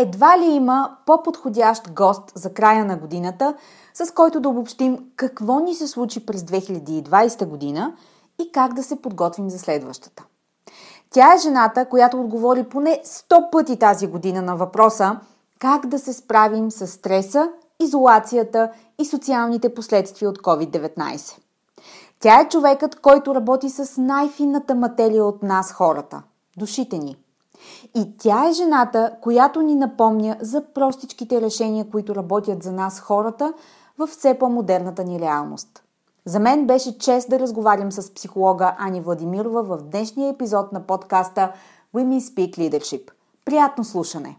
Едва ли има по-подходящ гост за края на годината, с който да обобщим какво ни се случи през 2020 година и как да се подготвим за следващата. Тя е жената, която отговори поне 100 пъти тази година на въпроса как да се справим с стреса, изолацията и социалните последствия от COVID-19. Тя е човекът, който работи с най-финната материя от нас хората – душите ни – и тя е жената, която ни напомня за простичките решения, които работят за нас хората в все по-модерната ни реалност. За мен беше чест да разговарям с психолога Ани Владимирова в днешния епизод на подкаста Women Speak Leadership. Приятно слушане!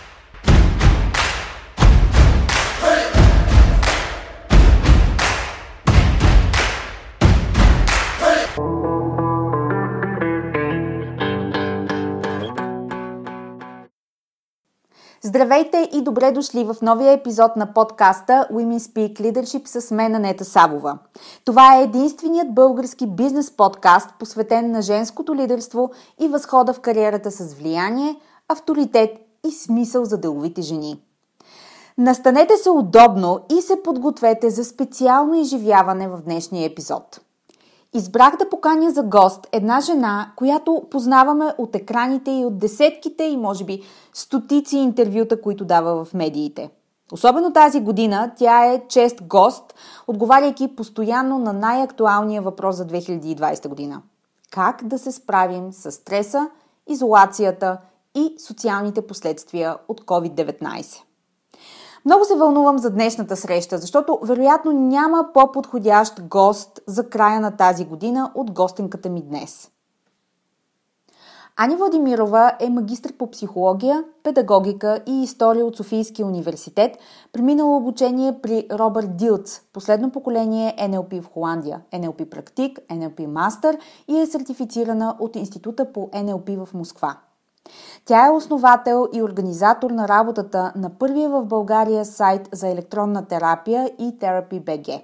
Здравейте и добре дошли в новия епизод на подкаста Women Speak Leadership с мен Анета Сабова. Това е единственият български бизнес подкаст, посветен на женското лидерство и възхода в кариерата с влияние, авторитет и смисъл за деловите жени. Настанете се удобно и се подгответе за специално изживяване в днешния епизод – Избрах да поканя за гост една жена, която познаваме от екраните и от десетките и може би стотици интервюта, които дава в медиите. Особено тази година тя е чест гост, отговаряйки постоянно на най-актуалния въпрос за 2020 година. Как да се справим с стреса, изолацията и социалните последствия от COVID-19? Много се вълнувам за днешната среща, защото вероятно няма по-подходящ гост за края на тази година от гостенката ми днес. Ани Владимирова е магистър по психология, педагогика и история от Софийския университет, преминала обучение при Робърт Дилц, последно поколение НЛП в Холандия, НЛП практик, НЛП мастър и е сертифицирана от Института по НЛП в Москва. Тя е основател и организатор на работата на първия в България сайт за електронна терапия и Therapy BG.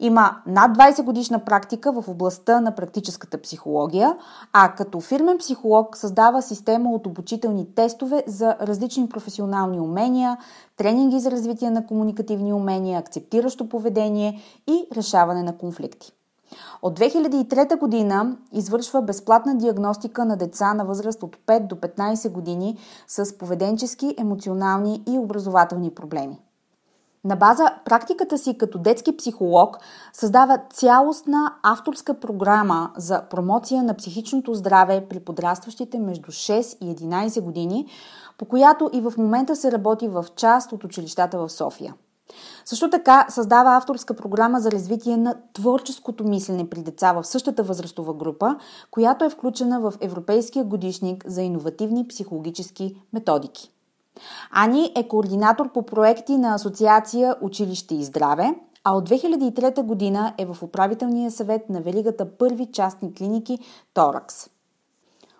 Има над 20 годишна практика в областта на практическата психология, а като фирмен психолог създава система от обучителни тестове за различни професионални умения, тренинги за развитие на комуникативни умения, акцептиращо поведение и решаване на конфликти. От 2003 година извършва безплатна диагностика на деца на възраст от 5 до 15 години с поведенчески, емоционални и образователни проблеми. На база практиката си като детски психолог създава цялостна авторска програма за промоция на психичното здраве при подрастващите между 6 и 11 години, по която и в момента се работи в част от училищата в София. Също така създава авторска програма за развитие на творческото мислене при деца в същата възрастова група, която е включена в Европейския годишник за иновативни психологически методики. Ани е координатор по проекти на Асоциация Училище и здраве, а от 2003 година е в управителния съвет на Велигата първи частни клиники Торакс.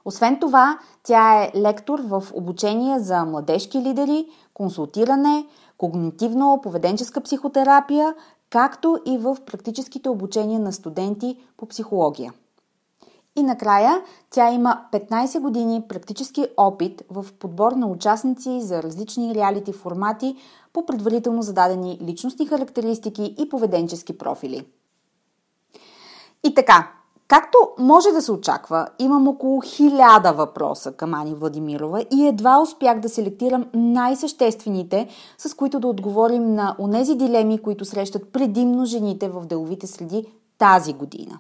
Освен това, тя е лектор в обучение за младежки лидери, консултиране, когнитивно-поведенческа психотерапия, както и в практическите обучения на студенти по психология. И накрая тя има 15 години практически опит в подбор на участници за различни реалити формати по предварително зададени личностни характеристики и поведенчески профили. И така, както може да се очаква, имам около хиляда въпроса към Ани Владимирова и едва успях да селектирам най-съществените, с които да отговорим на онези дилеми, които срещат предимно жените в деловите среди тази година.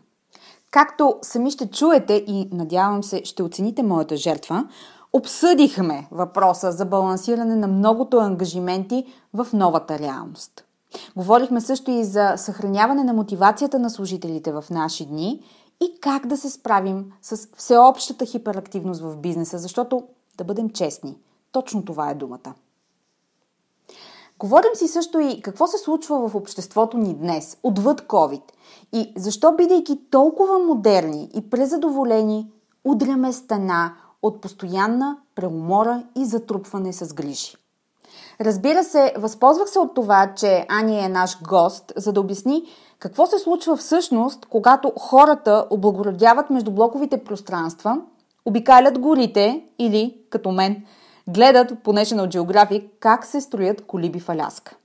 Както сами ще чуете и надявам се ще оцените моята жертва, обсъдихме въпроса за балансиране на многото ангажименти в новата реалност. Говорихме също и за съхраняване на мотивацията на служителите в наши дни и как да се справим с всеобщата хиперактивност в бизнеса, защото, да бъдем честни, точно това е думата. Говорим си също и какво се случва в обществото ни днес, отвъд COVID. И защо, бидейки толкова модерни и презадоволени, удряме стена от постоянна преумора и затрупване с грижи. Разбира се, възползвах се от това, че Ани е наш гост, за да обясни какво се случва всъщност, когато хората облагородяват междублоковите пространства, обикалят горите или, като мен, гледат по National Geographic как се строят колиби в Аляска.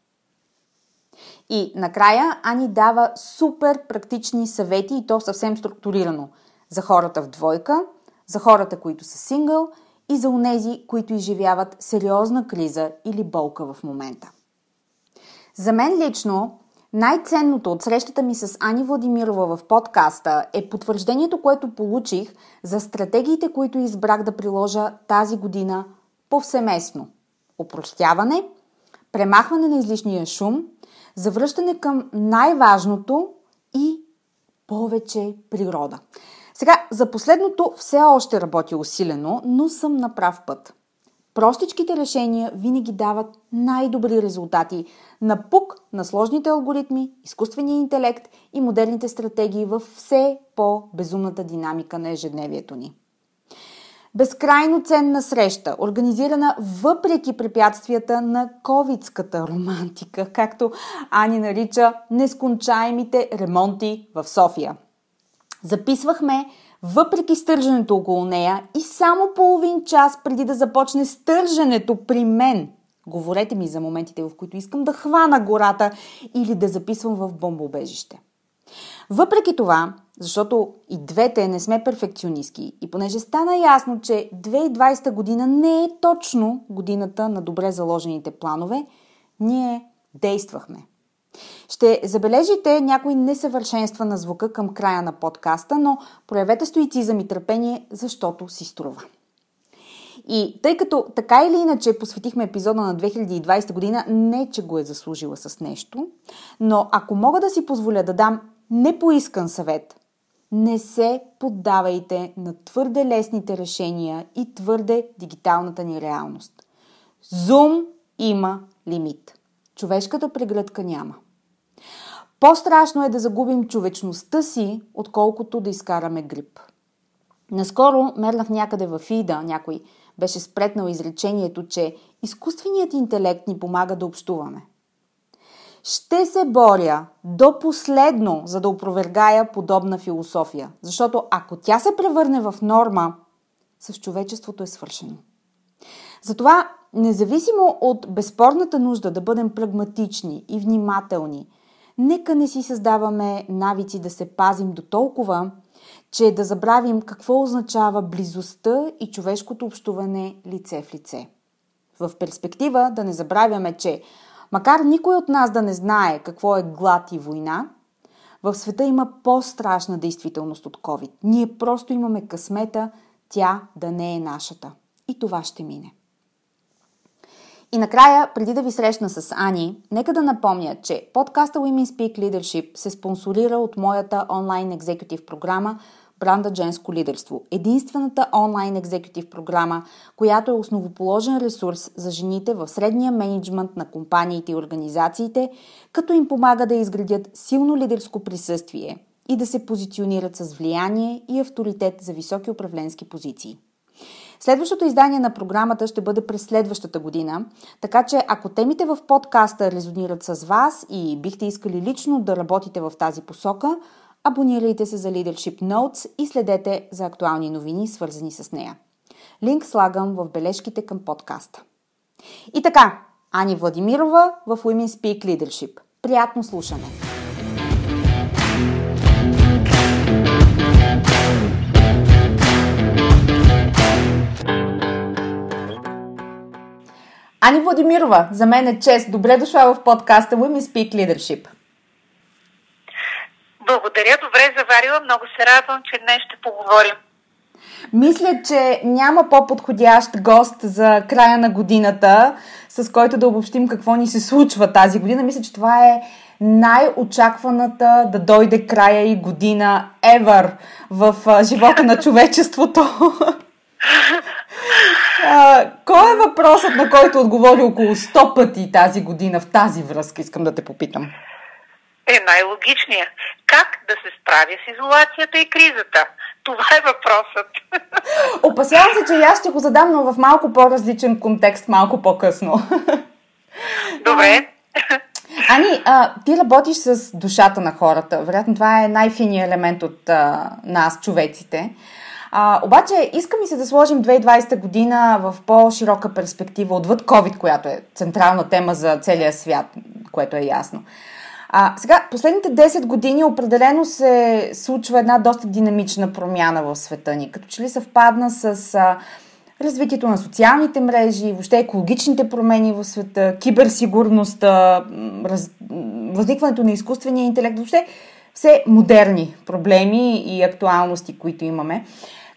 И накрая Ани дава супер практични съвети и то съвсем структурирано за хората в двойка, за хората, които са сингъл и за унези, които изживяват сериозна криза или болка в момента. За мен лично най-ценното от срещата ми с Ани Владимирова в подкаста е потвърждението, което получих за стратегиите, които избрах да приложа тази година повсеместно. Опростяване, премахване на излишния шум, завръщане към най-важното и повече природа. Сега, за последното все още работя усилено, но съм на прав път. Простичките решения винаги дават най-добри резултати на пук на сложните алгоритми, изкуствения интелект и модерните стратегии в все по-безумната динамика на ежедневието ни. Безкрайно ценна среща, организирана въпреки препятствията на ковидската романтика, както Ани нарича нескончаемите ремонти в София. Записвахме въпреки стържането около нея и само половин час преди да започне стържането при мен. Говорете ми за моментите, в които искам да хвана гората или да записвам в бомбоубежище. Въпреки това, защото и двете не сме перфекционистки и понеже стана ясно, че 2020 година не е точно годината на добре заложените планове, ние действахме. Ще забележите някои несъвършенства на звука към края на подкаста, но проявете стоицизъм и търпение, защото си струва. И тъй като така или иначе посветихме епизода на 2020 година, не че го е заслужила с нещо, но ако мога да си позволя да дам непоискан съвет, не се поддавайте на твърде лесните решения и твърде дигиталната ни реалност. Зум има лимит. Човешката прегръдка няма. По-страшно е да загубим човечността си, отколкото да изкараме грип. Наскоро мернах някъде в Ида, някой беше спретнал изречението, че изкуственият интелект ни помага да общуваме. Ще се боря до последно, за да опровергая подобна философия, защото ако тя се превърне в норма, с човечеството е свършено. Затова, независимо от безспорната нужда да бъдем прагматични и внимателни, нека не си създаваме навици да се пазим до толкова, че да забравим какво означава близостта и човешкото общуване лице в лице. В перспектива да не забравяме, че макар никой от нас да не знае какво е глад и война, в света има по-страшна действителност от COVID. Ние просто имаме късмета тя да не е нашата. И това ще мине. И накрая, преди да ви срещна с Ани, нека да напомня, че подкаста Women Speak Leadership се спонсорира от моята онлайн екзекутив програма Бранда Женско лидерство. Единствената онлайн екзекутив програма, която е основоположен ресурс за жените в средния менеджмент на компаниите и организациите, като им помага да изградят силно лидерско присъствие и да се позиционират с влияние и авторитет за високи управленски позиции. Следващото издание на програмата ще бъде през следващата година, така че ако темите в подкаста резонират с вас и бихте искали лично да работите в тази посока, Абонирайте се за Leadership Notes и следете за актуални новини, свързани с нея. Линк слагам в бележките към подкаста. И така, Ани Владимирова в Women Speak Leadership. Приятно слушане! Ани Владимирова, за мен е чест. Добре дошла в подкаста Women Speak Leadership. Благодаря, добре заварила. Много се радвам, че днес ще поговорим. Мисля, че няма по-подходящ гост за края на годината, с който да обобщим какво ни се случва тази година. Мисля, че това е най-очакваната да дойде края и година ever в живота на човечеството. А, кой е въпросът, на който отговори около 100 пъти тази година в тази връзка, искам да те попитам? Е най-логичният. Как да се справя с изолацията и кризата? Това е въпросът. Опасявам се, че аз ще го задам, но в малко по-различен контекст, малко по-късно. Добре. Ани, а, ти работиш с душата на хората. Вероятно това е най-финият елемент от а, нас, човеците. А, обаче, иска ми се да сложим 2020 година в по-широка перспектива, отвъд COVID, която е централна тема за целия свят, което е ясно. А, сега, последните 10 години определено се случва една доста динамична промяна в света ни, като че ли съвпадна с а, развитието на социалните мрежи, въобще екологичните промени в света, киберсигурността, раз, възникването на изкуствения интелект, въобще все модерни проблеми и актуалности, които имаме.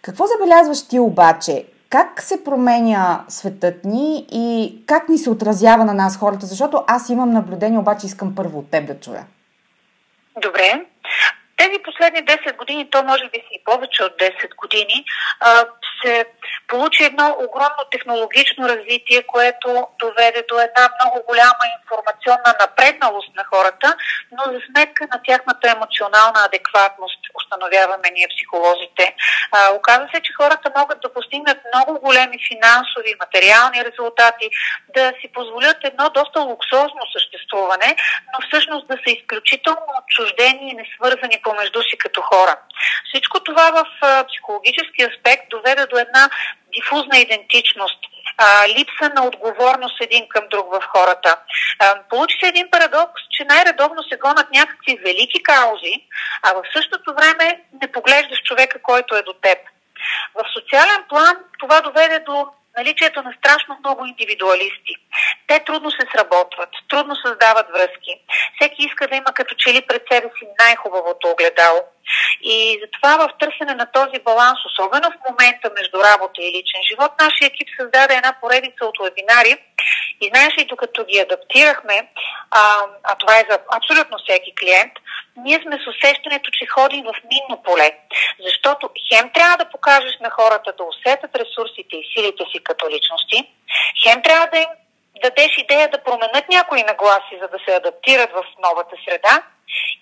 Какво забелязваш ти обаче? Как се променя светът ни и как ни се отразява на нас хората? Защото аз имам наблюдение, обаче искам първо от теб да чуя. Добре. Тези последни 10 години, то може би си и повече от 10 години, се получи едно огромно технологично развитие, което доведе до една много голяма информационна напредналост на хората, но за сметка на тяхната емоционална адекватност, установяваме ние психолозите. А, оказва се, че хората могат да постигнат много големи финансови материални резултати, да си позволят едно доста луксозно съществуване, но всъщност да са изключително отчуждени и несвързани помежду си като хора. Всичко това в психологически аспект доведе до една дифузна идентичност, а, липса на отговорност един към друг в хората. А, получи се един парадокс, че най-редовно се гонат някакви велики каузи, а в същото време не поглеждаш човека, който е до теб. В социален план това доведе до наличието на страшно много индивидуалисти. Те трудно се сработват, трудно създават връзки. Всеки иска да има като че ли пред себе си най-хубавото огледало. И затова в търсене на този баланс, особено в момента между работа и личен живот, нашия екип създаде една поредица от вебинари. И знаеш ли, докато ги адаптирахме, а, а това е за абсолютно всеки клиент, ние сме с усещането, че ходим в минно поле. Защото хем трябва да покажеш на хората да усетят ресурсите и силите си като личности, хем трябва да им дадеш идея да променят някои нагласи, за да се адаптират в новата среда,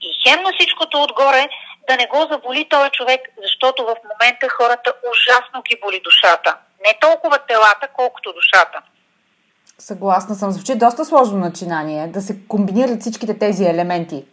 и хем на всичкото отгоре да не го заболи този човек, защото в момента хората ужасно ги боли душата. Не толкова телата, колкото душата. Съгласна съм. Звучи доста сложно начинание да се комбинират всичките тези елементи.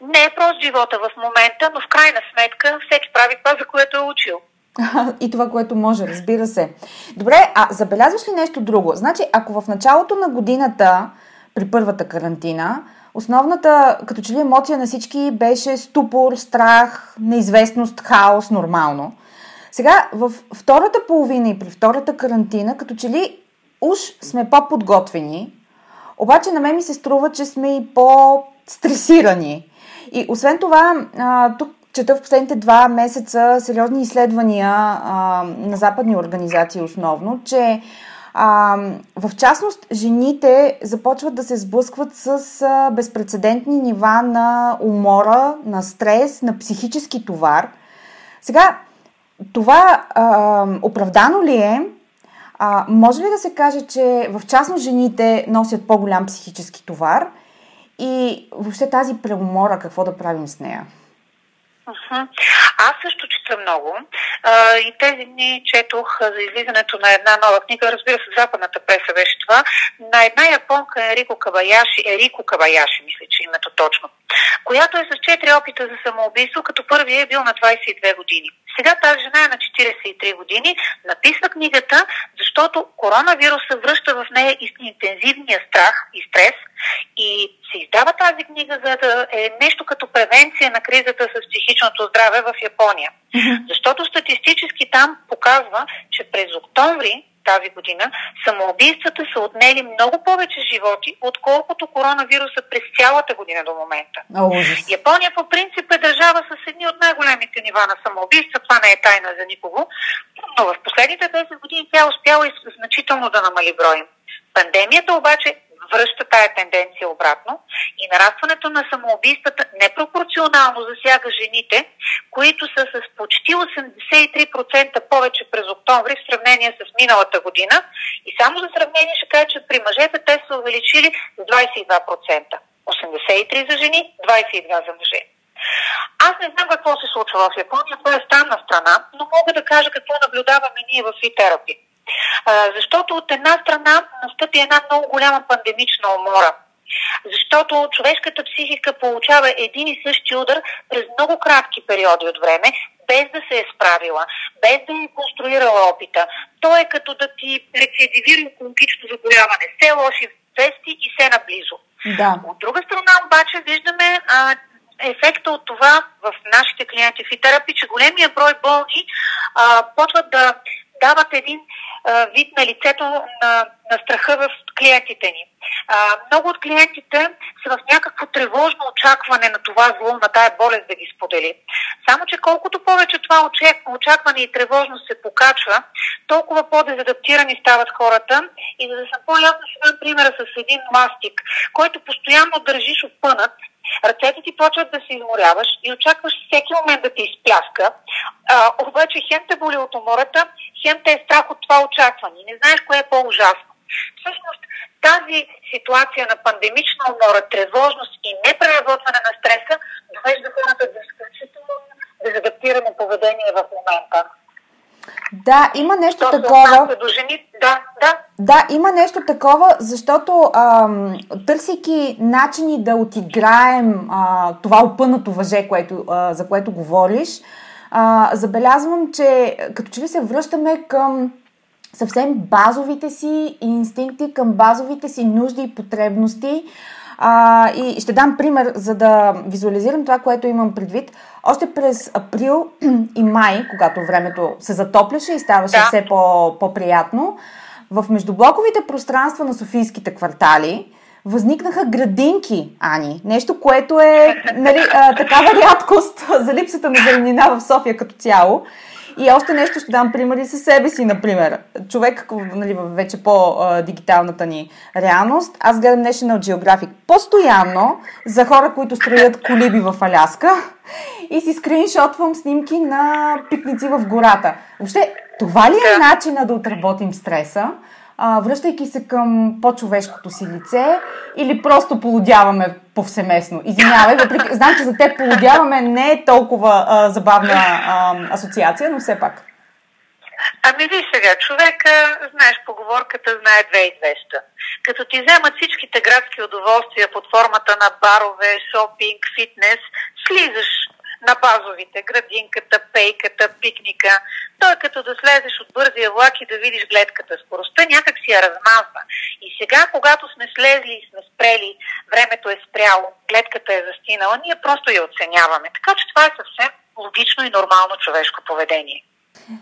Не е прост живота в момента, но в крайна сметка всеки прави това, за което е учил. И това, което може, разбира се. Добре, а забелязваш ли нещо друго? Значи, ако в началото на годината, при първата карантина, основната, като че ли емоция на всички беше ступор, страх, неизвестност, хаос, нормално. Сега, в втората половина и при втората карантина, като че ли уж сме по-подготвени, обаче на мен ми се струва, че сме и по-стресирани. И освен това, тук чета в последните два месеца сериозни изследвания на западни организации основно, че а, в частност, жените започват да се сблъскват с а, безпредседентни нива на умора, на стрес, на психически товар. Сега, това а, оправдано ли е? А, може ли да се каже, че в частност жените носят по-голям психически товар и въобще тази преумора, какво да правим с нея? Аз също чета много. А, и тези дни четох за излизането на една нова книга, разбира се, западната преса беше това, на една японка Ерико Кабаяши, Ерико Кабаяши, мисля, че името точно, която е с 4 опита за самоубийство, като първият е бил на 22 години. Сега тази жена е на 43 години, написва книгата, защото коронавируса връща в нея интензивния страх и стрес и се издава тази книга, за да е нещо като превенция на кризата с психичното здраве в Япония. Защото статистически там показва, че през октомври тази година, самоубийствата са отнели много повече животи, отколкото коронавируса през цялата година до момента. О, Япония по принцип е държава с едни от най-големите нива на самоубийства, това не е тайна за никого, но в последните 10 години тя успяла и значително да намали броя. Пандемията обаче връща тая тенденция обратно и нарастването на самоубийствата непропорционално засяга жените, които са с почти 83% повече през октомври в сравнение с миналата година. И само за сравнение ще кажа, че при мъжете те са увеличили с 22%. 83 за жени, 22 за мъже. Аз не знам какво се случва в Япония, това е странна страна, но мога да кажа какво наблюдаваме ние в фитерапи. Защото от една страна настъпи една много голяма пандемична умора. Защото човешката психика получава един и същи удар през много кратки периоди от време, без да се е справила, без да е конструирала опита. То е като да ти рецидивира онкологично заболяване. Все лоши вести и все наблизо. Да. От друга страна обаче виждаме а, ефекта от това в нашите клиенти в терапи, че големия брой болни а, почват да дават един вид на лицето на, на страха в клиентите ни. А, много от клиентите са в някакво тревожно очакване на това зло, на тая болест да ги сподели. Само, че колкото повече това очакване и тревожност се покачва, толкова по-дезадаптирани стават хората. И за да съм по-ясна, дам примера с един мастик, който постоянно държиш опънат, ръцете ти почват да се изморяваш и очакваш всеки момент да ти изпляска, а, обаче хем те боли от умората, хем те е страх от това очакване. Не знаеш кое е по-ужасно. Всъщност, тази ситуация на пандемична умора, тревожност и непреработване на стреса довежда хората до изключително дезадаптирано поведение в момента. Да, има нещо Що такова. До жени, да, да. Да, има нещо такова, защото ам, търсейки начини да отиграем а, това опънато въже, което, а, за което говориш, а, забелязвам, че като че ли се връщаме към съвсем базовите си инстинкти, към базовите си нужди и потребности. А, и ще дам пример, за да визуализирам това, което имам предвид. Още през април и май, когато времето се затопляше и ставаше да. все по, по-приятно, в междублоковите пространства на Софийските квартали възникнаха градинки, Ани. Нещо, което е нали, а, такава рядкост за липсата на зеленина в София като цяло. И още нещо ще дам примери със себе си, например. Човек нали, в вече по-дигиталната ни реалност. Аз гледам National Geographic постоянно за хора, които строят колиби в Аляска и си скриншотвам снимки на пикници в гората. Въобще, това ли е начина да отработим стреса? А, връщайки се към по-човешкото си лице или просто полудяваме повсеместно? Извинявай, въпреки, знам, че за теб полудяваме не е толкова а, забавна а, асоциация, но все пак. Ами виж сега, човека, знаеш поговорката, знае две и двеща. Като ти вземат всичките градски удоволствия под формата на барове, шопинг, фитнес, слизаш на базовите, градинката, пейката, пикника. Той като да слезеш от бързия влак и да видиш гледката. Скоростта някак си я размазва. И сега, когато сме слезли и сме спрели, времето е спряло, гледката е застинала, ние просто я оценяваме. Така че това е съвсем логично и нормално човешко поведение.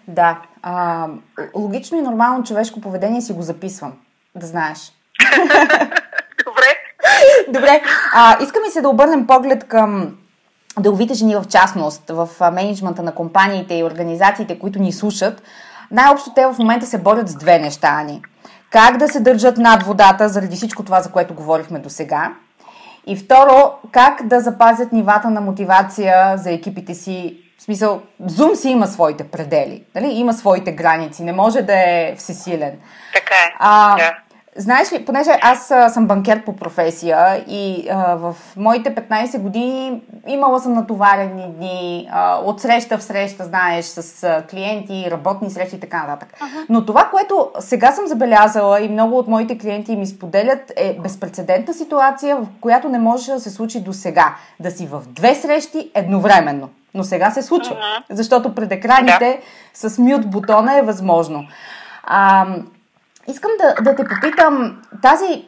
Да, а, логично и нормално човешко поведение си го записвам, да знаеш. Добре. Добре, а, искам и се да обърнем поглед към деловите жени в частност, в менеджмента на компаниите и организациите, които ни слушат, най-общо те в момента се борят с две неща, Ани. Как да се държат над водата заради всичко това, за което говорихме до сега. И второ, как да запазят нивата на мотивация за екипите си. В смисъл, Zoom си има своите предели, нали? има своите граници, не може да е всесилен. Така е. А, да. Знаеш ли, понеже аз а, съм банкер по професия и а, в моите 15 години имала съм натоварени дни, а, от среща в среща, знаеш, с а, клиенти, работни срещи и така нататък. Ага. Но това, което сега съм забелязала и много от моите клиенти ми споделят, е безпредседентна ситуация, в която не може да се случи до сега. Да си в две срещи едновременно. Но сега се случва, защото пред екраните да. с мют бутона е възможно. А, Искам да, да те попитам, тази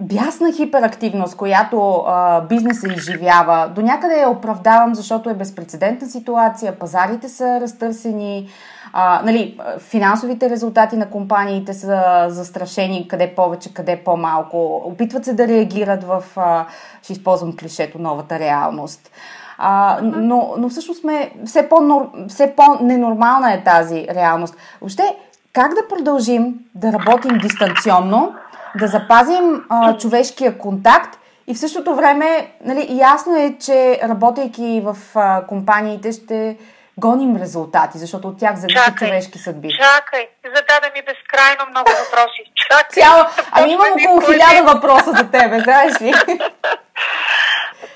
бясна хиперактивност, която а, бизнеса изживява, до някъде я оправдавам, защото е безпредседентна ситуация, пазарите са разтърсени, а, нали, финансовите резултати на компаниите са застрашени, къде повече, къде по-малко. Опитват се да реагират в, а, ще използвам клишето, новата реалност. А, но, но всъщност сме, все, по все по-ненормална е тази реалност. Въобще, как да продължим да работим дистанционно, да запазим а, човешкия контакт и в същото време, нали, ясно е, че работейки в а, компаниите ще гоним резултати, защото от тях зависят човешки съдби. Чакай, зададе ми безкрайно много въпроси. Чакай. Цяло, ами имам около хиляда въпроса за тебе, знаеш ли?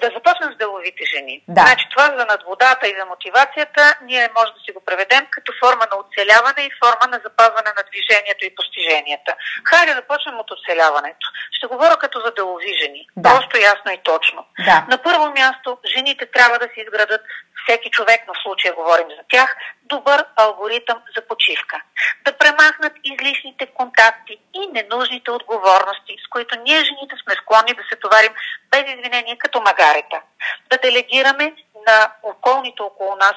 Да започнем с деловите жени. Да. Значи това за надводата и за мотивацията ние може да си го преведем като форма на оцеляване и форма на запазване на движението и постиженията. Хайде да почнем от оцеляването. Ще говоря като за делови жени. Да. Просто ясно и точно. Да. На първо място, жените трябва да си изградат всеки човек, но в случая говорим за тях, добър алгоритъм за почивка. Да премахнат излишните контакти и ненужните отговорности, с които ние жените сме склонни да се товарим без извинение като магарета. Да делегираме на околните около нас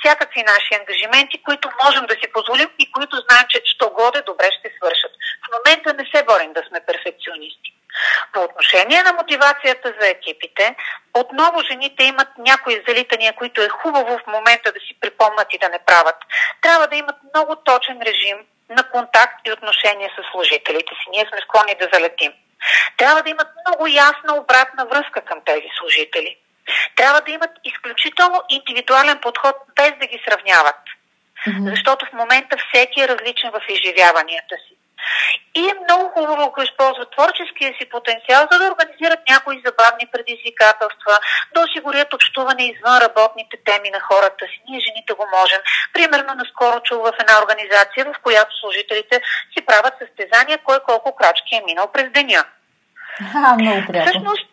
всякакви наши ангажименти, които можем да си позволим и които знаем, че що годе добре ще свършат. В момента не се борим да сме перфекционисти. По отношение на мотивацията за екипите, отново жените имат някои залитания, които е хубаво в момента да си припомнат и да не правят. Трябва да имат много точен режим на контакт и отношения с служителите си. Ние сме склонни да залетим. Трябва да имат много ясна обратна връзка към тези служители. Трябва да имат изключително индивидуален подход, без да ги сравняват. Mm-hmm. Защото в момента всеки е различен в изживяванията си. И е много хубаво, ако използват творческия си потенциал, за да организират някои забавни предизвикателства, да осигурят общуване извън работните теми на хората си. Ние жените го можем. Примерно, наскоро чул в една организация, в която служителите си правят състезания, кой колко крачки е минал през деня. А, много приятно. Всъщност,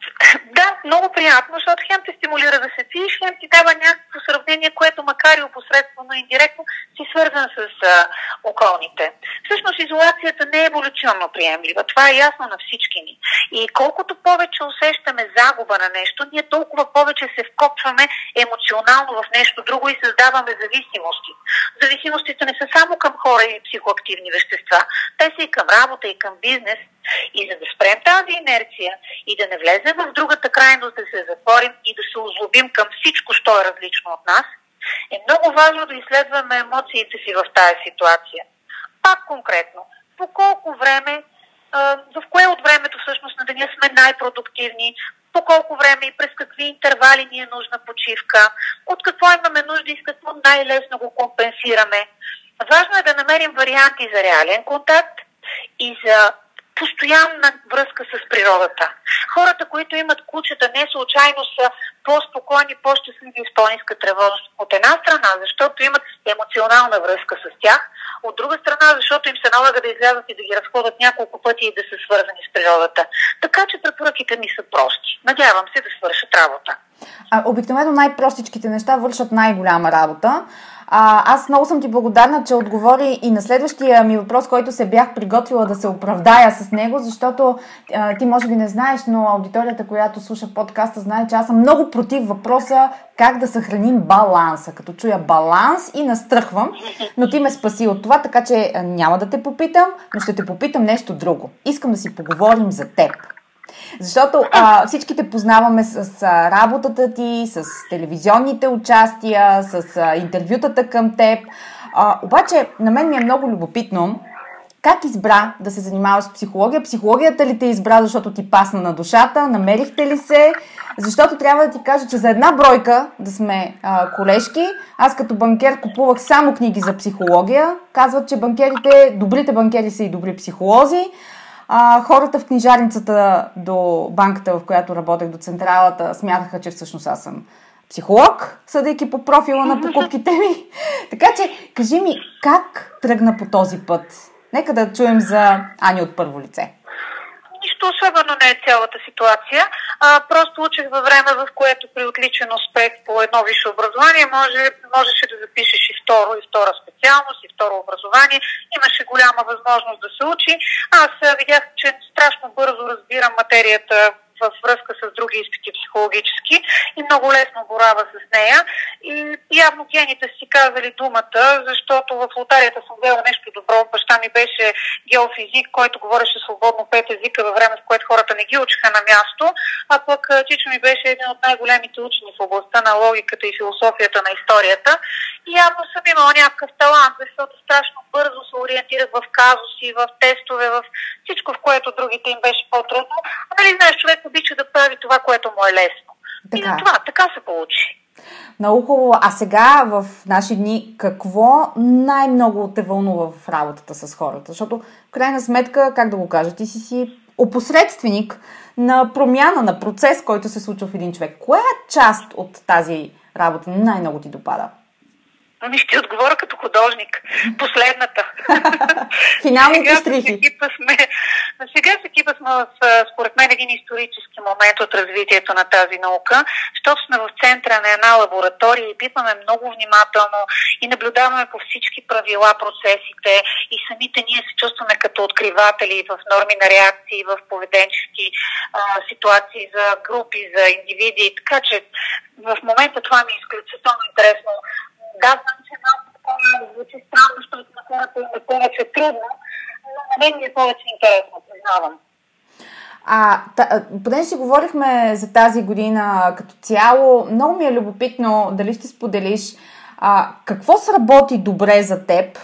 много приятно, защото хем те стимулира да се пиеш, хем ти дава някакво сравнение, което макар и опосредствено и индиректно си свързан с а, околните. Всъщност изолацията не е еволюционно приемлива. Това е ясно на всички ни. И колкото повече усещаме загуба на нещо, ние толкова повече се вкопваме емоционално в нещо друго и създаваме зависимости. Зависимостите не са само към хора и психоактивни вещества. Те са и към работа, и към бизнес. И за да спрем тази инерция и да не влезем в другата крайност, да се затворим и да се озлобим към всичко, що е различно от нас, е много важно да изследваме емоциите си в тази ситуация. Пак конкретно, по колко време, в кое от времето всъщност на деня сме най-продуктивни, по колко време и през какви интервали ни е нужна почивка, от какво имаме нужда и с какво най-лесно го компенсираме. Важно е да намерим варианти за реален контакт и за постоянна връзка с природата. Хората, които имат кучета, не случайно са по-спокойни, по-щастливи с по-ниска тревожност. От една страна, защото имат емоционална връзка с тях, от друга страна, защото им се налага да излязат и да ги разходят няколко пъти и да са свързани с природата. Така че препоръките ми са прости. Надявам се да свършат работа. А, обикновено най-простичките неща вършат най-голяма работа. А, аз много съм ти благодарна, че отговори и на следващия ми въпрос, който се бях приготвила да се оправдая с него, защото а, ти може би не знаеш, но аудиторията, която слуша подкаста, знае, че аз съм много против въпроса как да съхраним баланса. Като чуя баланс и настръхвам, но ти ме спаси от това, така че няма да те попитам, но ще те попитам нещо друго. Искам да си поговорим за теб. Защото а, всички те познаваме с а, работата ти, с телевизионните участия, с а, интервютата към теб. А, обаче на мен ми е много любопитно как избра да се занимаваш с психология? Психологията ли те избра, защото ти пасна на душата? Намерихте ли се? Защото трябва да ти кажа, че за една бройка, да сме а, колежки, аз като банкер купувах само книги за психология. Казват, че банкерите, добрите банкери са и добри психолози. А, хората в книжарницата до банката, в която работех, до централата, смятаха, че всъщност аз съм психолог, съдейки по профила на покупките ми. така че, кажи ми, как тръгна по този път? Нека да чуем за Ани от първо лице нищо особено не е цялата ситуация. А, просто учих във време, в което при отличен успех по едно висше образование може, можеше да запишеш и второ, и втора специалност, и второ образование. Имаше голяма възможност да се учи. Аз видях, че страшно бързо разбирам материята във връзка с други изпити психологически и много лесно борава с нея. И явно гените си казали думата, защото в лотарията съм взела нещо добро. Баща ми беше геофизик, който говореше свободно пет езика във време, в което хората не ги учиха на място, а пък Чичо ми беше един от най-големите учени в областта на логиката и философията на историята. Явно съм имала някакъв талант, защото страшно бързо се ориентирах в казуси, в тестове, в всичко, в което другите им беше по-трудно. А нали знаеш, човек обича да прави това, което му е лесно. Така. И на това, така се получи. Много хубаво. А сега в наши дни какво най-много те вълнува в работата с хората? Защото в крайна сметка, как да го кажа, ти си си опосредственик на промяна, на процес, който се случва в един човек. Коя част от тази работа най-много ти допада? Ами ще отговоря като художник. Последната. Финалните стрихи. Сме, сега с екипа сме в, според мен, един исторически момент от развитието на тази наука, защото сме в центъра на една лаборатория и пипаме много внимателно и наблюдаваме по всички правила процесите и самите ние се чувстваме като откриватели в норми на реакции, в поведенчески а, ситуации за групи, за индивиди. Така че в момента това ми е изключително интересно да, знам, че малко такова звучи странно, защото на хората им е повече трудно, но на мен ми е повече интересно, признавам. А, та, понеже си говорихме за тази година като цяло, много ми е любопитно дали ще споделиш а, какво сработи добре за теб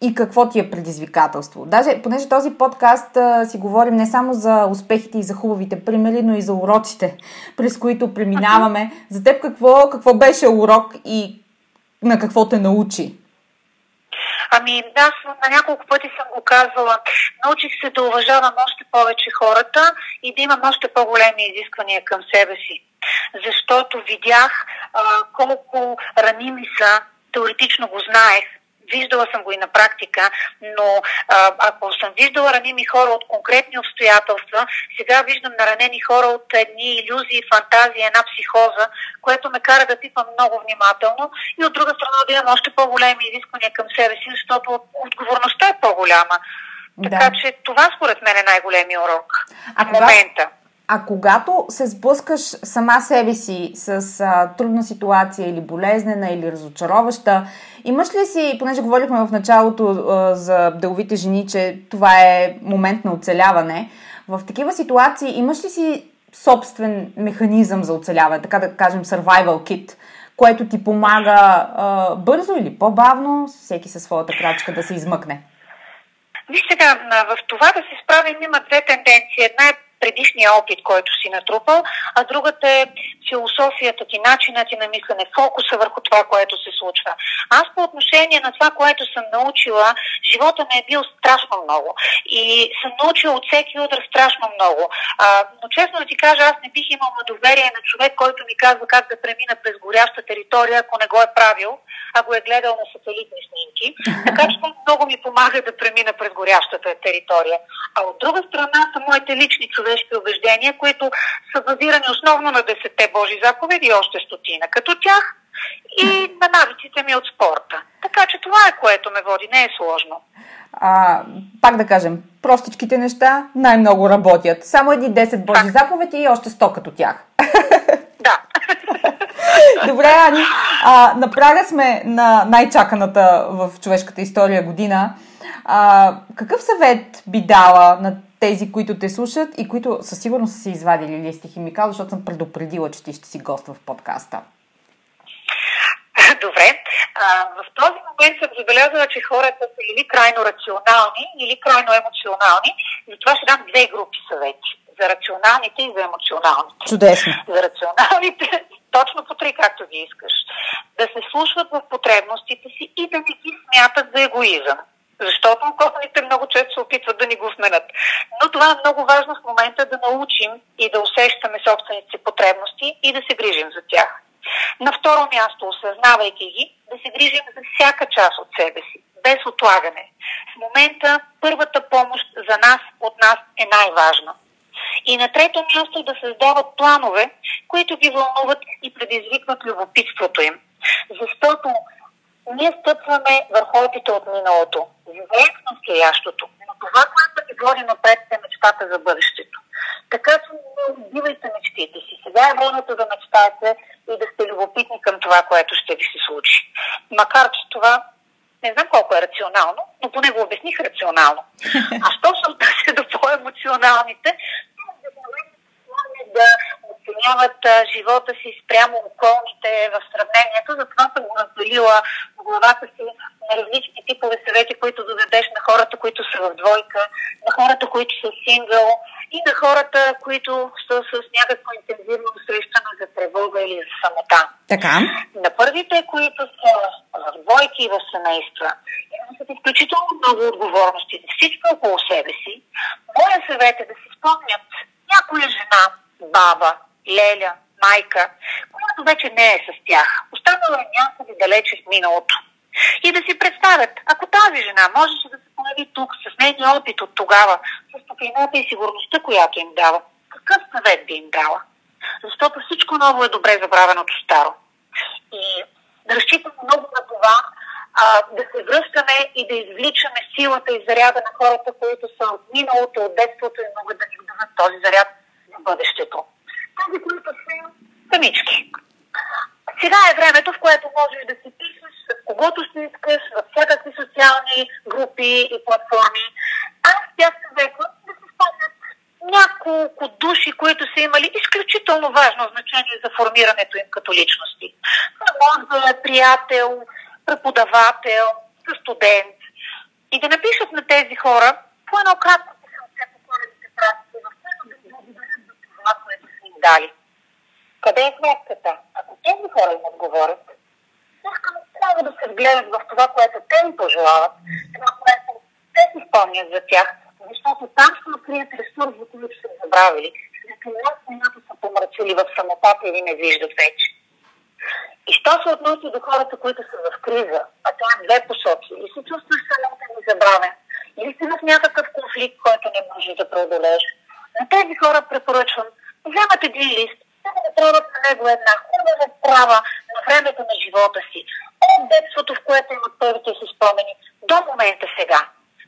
и какво ти е предизвикателство. Даже, понеже този подкаст а, си говорим не само за успехите и за хубавите примери, но и за уроците, през които преминаваме. За теб какво, какво беше урок и на какво те научи? Ами, аз на няколко пъти съм го казвала. Научих се да уважавам още повече хората и да имам още по-големи изисквания към себе си. Защото видях а, колко раними са, теоретично го знаех, Виждала съм го и на практика, но а, ако съм виждала раними хора от конкретни обстоятелства, сега виждам наранени хора от едни иллюзии, фантазии, една психоза, което ме кара да пипам много внимателно и от друга страна да имам още по-големи изисквания към себе си, защото отговорността е по-голяма. Да. Така че това според мен е най-големия урок а в момента. А когато се сблъскаш сама себе си с а, трудна ситуация или болезнена или разочароваща, имаш ли си, понеже говорихме в началото а, за деловите жени, че това е момент на оцеляване, в такива ситуации имаш ли си собствен механизъм за оцеляване, така да кажем survival kit, което ти помага а, бързо или по-бавно, всеки със своята крачка да се измъкне? Виж сега, в това да се справим има две тенденции. Една е предишния опит, който си натрупал, а другата е философията ти, начинът ти на мислене, фокуса върху това, което се случва. Аз по отношение на това, което съм научила, живота ми е бил страшно много и съм научила от всеки удар страшно много. А, но честно да ти кажа, аз не бих имала доверие на човек, който ми казва как да премина през горяща територия, ако не го е правил, а го е гледал на сателитни снимки. Така че много ми помага да премина през горящата територия. А от друга страна са моите лични човешки човешки убеждения, които са базирани основно на десете Божи заповеди и още стотина като тях и на навиците ми от спорта. Така че това е което ме води, не е сложно. А, пак да кажем, простичките неща най-много работят. Само едни 10 Божи заповеди и още 100 като тях. Да. Добре, Ани. А, на прага сме на най-чаканата в човешката история година. А, какъв съвет би дала на тези, които те слушат и които със сигурност са си извадили листи химикал, защото съм предупредила, че ти ще си гост в подкаста. Добре. А, в този момент съм забелязала, че хората са или крайно рационални, или крайно емоционални. Затова ще дам две групи съвети. За рационалните и за емоционалните. Чудесно. За рационалните точно по три, както ги искаш. Да се слушват в потребностите си и да не ги смятат за егоизъм. Защото околните много често се опитват да ни го вменят. Но това е много важно в момента да научим и да усещаме собствените си потребности и да се грижим за тях. На второ място, осъзнавайки ги, да се грижим за всяка част от себе си, без отлагане. В момента първата помощ за нас, от нас е най-важна. И на трето място да създават планове, които ги вълнуват и предизвикват любопитството им. Защото ние стъпваме върху опита от миналото, живеем в настоящото, но това, което ни води напред е мечтата за бъдещето. Така че убивайте мечтите си. Сега е времето да мечтаете и да сте любопитни към това, което ще ви се случи. Макар, че това не знам колко е рационално, но поне го обясних рационално. А що се отнася до по-емоционалните, да оценяват живота си спрямо околните в сравнението. Затова съм го разделила в главата си на различни типове съвети, които дадеш на хората, които са в двойка, на хората, които са сингъл и на хората, които са с някакво интензивно усещане за тревога или за самота. Така. На първите, които са в двойки и в семейства, имат изключително много отговорности за всичко около себе си, моя съвет е да си спомнят някоя жена, баба, леля, майка, която вече не е с тях. Останала е някъде далече в миналото. И да си представят, ако тази жена можеше да се появи тук с нейния опит от тогава, с топлината и сигурността, която им дава, какъв съвет би им дала? Защото всичко ново е добре забравеното старо. И да разчитам много на това, а, да се връщаме и да извличаме силата и заряда на хората, които са от миналото, от детството и могат да ни дадат този заряд за бъдещето. Тези, които са самички. Сега е времето, в което можеш да си пишеш с когото си искаш, в всякакви социални групи и платформи. Аз бях съветвам да се спомнят няколко души, които са имали изключително важно значение за формирането им като личности. Това може да е приятел, преподавател, студент. И да напишат на тези хора по едно кратко писълце по коледните пратки, в което да благодарят за това, което са им дали. Къде е сметката? Ако тези хора им отговорят, само да се вгледат в това, което те им пожелават, това, което те си спомнят за тях, защото там ще открият ресурс, за който са забравили, защото нас са помрачили в самотата или не виждат вече. И що се отнася до хората, които са в криза, а това е две посоки, или се чувстваш самотен и забравен, или си в някакъв конфликт, който не можеш да преодолееш. На тези хора препоръчвам, вземат един лист, направят на него една хубава права на времето на живота си, от детството, в което имат първите си спомени, до момента сега.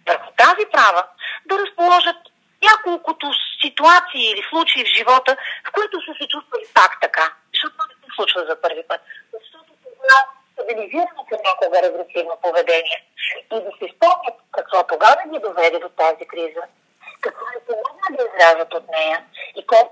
Върху тази права да разположат няколкото ситуации или случаи в живота, в които са се чувствали пак така. Защото не се случва за първи път. Защото това стабилизирано някога регресивно поведение. И да се спомнят какво тогава ги доведе до тази криза, какво е помогна да излязат от нея и колко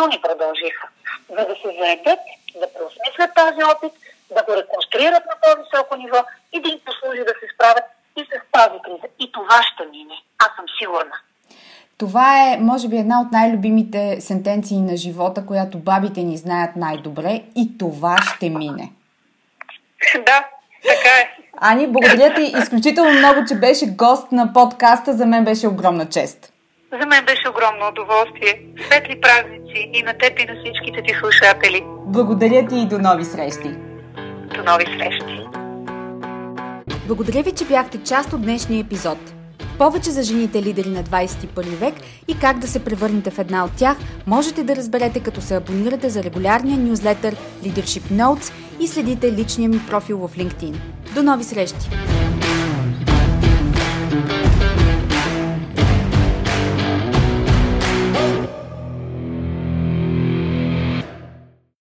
по-силни продължиха, за да се заедат, да преосмислят този опит, да го реконструират на по-високо ниво и да им послужи да се справят и с тази криза. И това ще мине. Аз съм сигурна. Това е, може би, една от най-любимите сентенции на живота, която бабите ни знаят най-добре и това ще мине. Да, така е. Ани, благодаря ти изключително много, че беше гост на подкаста. За мен беше огромна чест. За мен беше огромно удоволствие. Светли празници и на теб и на всичките ти слушатели. Благодаря ти и до нови срещи. До нови срещи. Благодаря ви, че бяхте част от днешния епизод. Повече за жените лидери на 21 век и как да се превърнете в една от тях, можете да разберете като се абонирате за регулярния нюзлетър Leadership Notes и следите личния ми профил в LinkedIn. До нови срещи! thank you